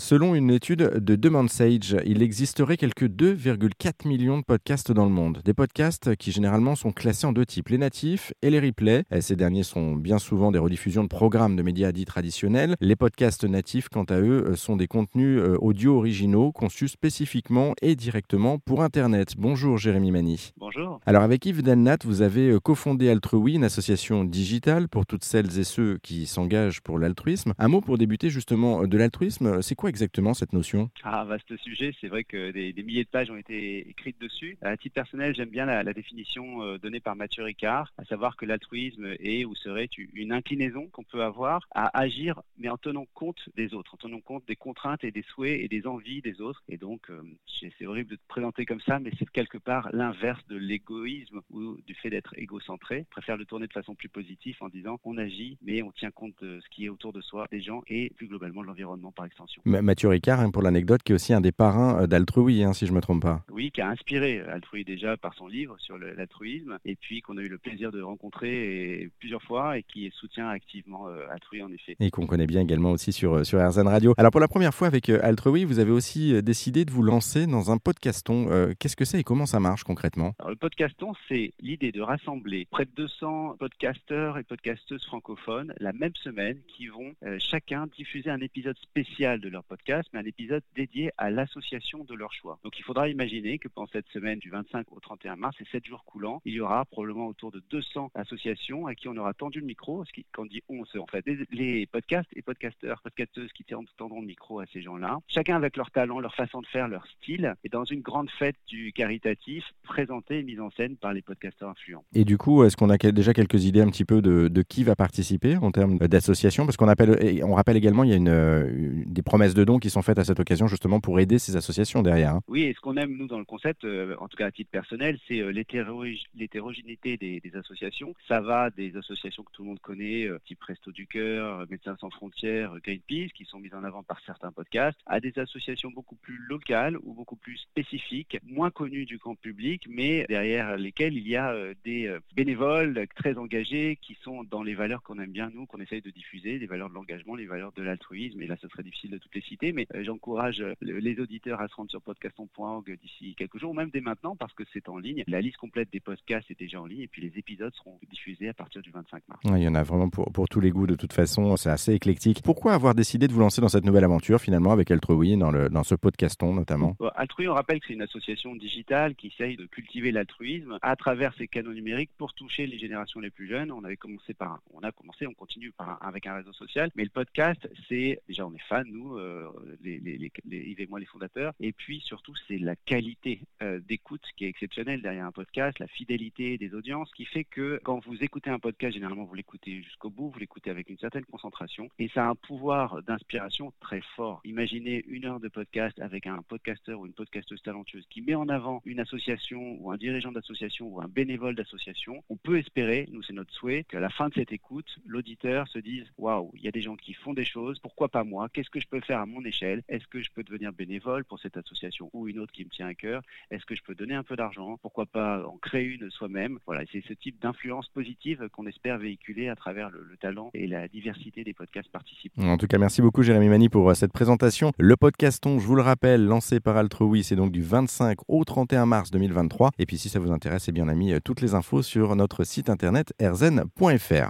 Selon une étude de Demand Sage, il existerait quelques 2,4 millions de podcasts dans le monde. Des podcasts qui généralement sont classés en deux types, les natifs et les replays. Ces derniers sont bien souvent des rediffusions de programmes de médias dits traditionnels. Les podcasts natifs, quant à eux, sont des contenus euh, audio originaux conçus spécifiquement et directement pour Internet. Bonjour Jérémy Mani. Bonjour. Alors avec Yves Delnat, vous avez euh, cofondé Altrui, une association digitale pour toutes celles et ceux qui s'engagent pour l'altruisme. Un mot pour débuter justement de l'altruisme, c'est quoi exactement cette notion Ah, vaste sujet. C'est vrai que des, milliers de pages ont été écrites dessus. À titre personnel, j'aime bien la, définition euh, donnée par Mathieu Ricard, à savoir que l'altruisme est ou serait une inclinaison qu'on peut avoir à agir, mais en tenant compte des autres, en tenant compte des contraintes et des souhaits et des envies des autres. Et donc, euh, c'est horrible de te présenter comme ça, mais c'est quelque part l'inverse de l'égoïsme ou du fait d'être égocentré. Je préfère le tourner de façon plus positive en disant on agit, mais on tient compte de ce qui est autour de soi, des gens et plus globalement de l'environnement par extension. Mathieu Ricard, hein, pour l'anecdote, qui est aussi un des parrains euh, d'Altrui, hein, si je ne me trompe pas. Oui, qui a inspiré Altrui déjà par son livre sur l'altruisme, et puis qu'on a eu le plaisir de rencontrer plusieurs fois et qui soutient activement euh, Altrui en effet. Et qu'on connaît bien également aussi sur, euh, sur RZN Radio. Alors pour la première fois avec Altrui, vous avez aussi décidé de vous lancer dans un podcaston. Qu'est-ce que c'est et comment ça marche concrètement? Le podcaston, c'est l'idée de rassembler près de 200 podcasteurs et podcasteuses francophones la même semaine qui vont chacun diffuser un épisode spécial de leur podcast, mais un épisode dédié à l'association de leur choix. Donc il faudra imaginer que pendant cette semaine du 25 au 31 mars et 7 jours coulants, il y aura probablement autour de 200 associations à qui on aura tendu le micro. Ce qui, quand on dit on, c'est en fait les podcasts et podcasteurs, podcasteuses qui tendront le micro à ces gens-là, chacun avec leur talent, leur façon de faire, leur style, et dans une grande fête du caritatif, présentée et mise en scène par les podcasteurs influents. Et du coup, est-ce qu'on a déjà quelques idées un petit peu de, qui va participer en termes d'association? Parce qu'on on rappelle également, il y a une, des promesses de dons qui sont faites à cette occasion justement pour aider ces associations derrière. Hein. Oui, et ce qu'on aime nous dans le concept, euh, en tout cas à titre personnel, c'est euh, l'hétérogénéité des, associations. Ça va des associations que tout le monde connaît, euh, type Resto du Cœur, Médecins sans frontières, Greenpeace, qui sont mises en avant par certains podcasts, à des associations beaucoup plus locales ou beaucoup plus spécifiques, moins connues du grand public, mais derrière lesquelles il y a des bénévoles très engagés qui sont dans les valeurs qu'on aime bien nous, qu'on essaye de diffuser, les valeurs de l'engagement, les valeurs de l'altruisme. Et là, ce serait difficile de toutes les citer, mais euh, j'encourage euh, les auditeurs à se rendre sur podcaston.org d'ici quelques jours, même dès maintenant, parce que c'est en ligne. La liste complète des podcasts est déjà en ligne, et puis les épisodes seront diffusés à partir du 25 mars. il y en a vraiment pour, pour tous les goûts, de toute façon, c'est assez éclectique. Pourquoi avoir décidé de vous lancer dans cette nouvelle aventure, finalement, avec Altrui, dans, le, dans ce podcaston notamment? Altrui, on rappelle que c'est une association digitale qui essaye de cultiver l'altruisme à travers ses canaux numériques pour toucher les générations les plus jeunes. On avait commencé par, on a commencé, on continue par avec un réseau social, mais le podcast, c'est déjà on est fans nous, euh, les, les, Yves et moi les fondateurs. Et puis surtout, c'est la qualité euh, d'écoute qui est exceptionnelle derrière un podcast, la fidélité des audiences, qui fait que quand vous écoutez un podcast, généralement vous l'écoutez jusqu'au bout, vous l'écoutez avec une certaine concentration, et ça a un pouvoir d'inspiration très fort. Imaginez une heure de podcast avec un podcasteur ou une podcasteuse talentueuse qui met en avant une association ou un dirigeant d'association ou un bénévole d'association. On peut espérer, nous c'est notre souhait, qu'à la fin de cette écoute, l'auditeur se dise waouh, il y a des gens qui font des choses, pourquoi pas moi? Qu'est-ce que je peux faire à mon échelle Est-ce que je peux devenir bénévole pour cette association ou une autre qui me tient à cœur? Est-ce que je peux donner un peu d'argent? Pourquoi pas en créer une soi-même? Voilà, c'est ce type d'influence positive qu'on espère véhiculer à travers le, talent et la diversité des podcasts participants. En tout cas, merci beaucoup Jérémy Mani pour euh, cette présentation. Le podcaston, je vous le rappelle, lancé par Altrui, c'est donc du 25 au 31 mars 2023. Et puis si ça vous intéresse, eh bien on a mis euh, toutes les infos sur notre site internet erzen.fr.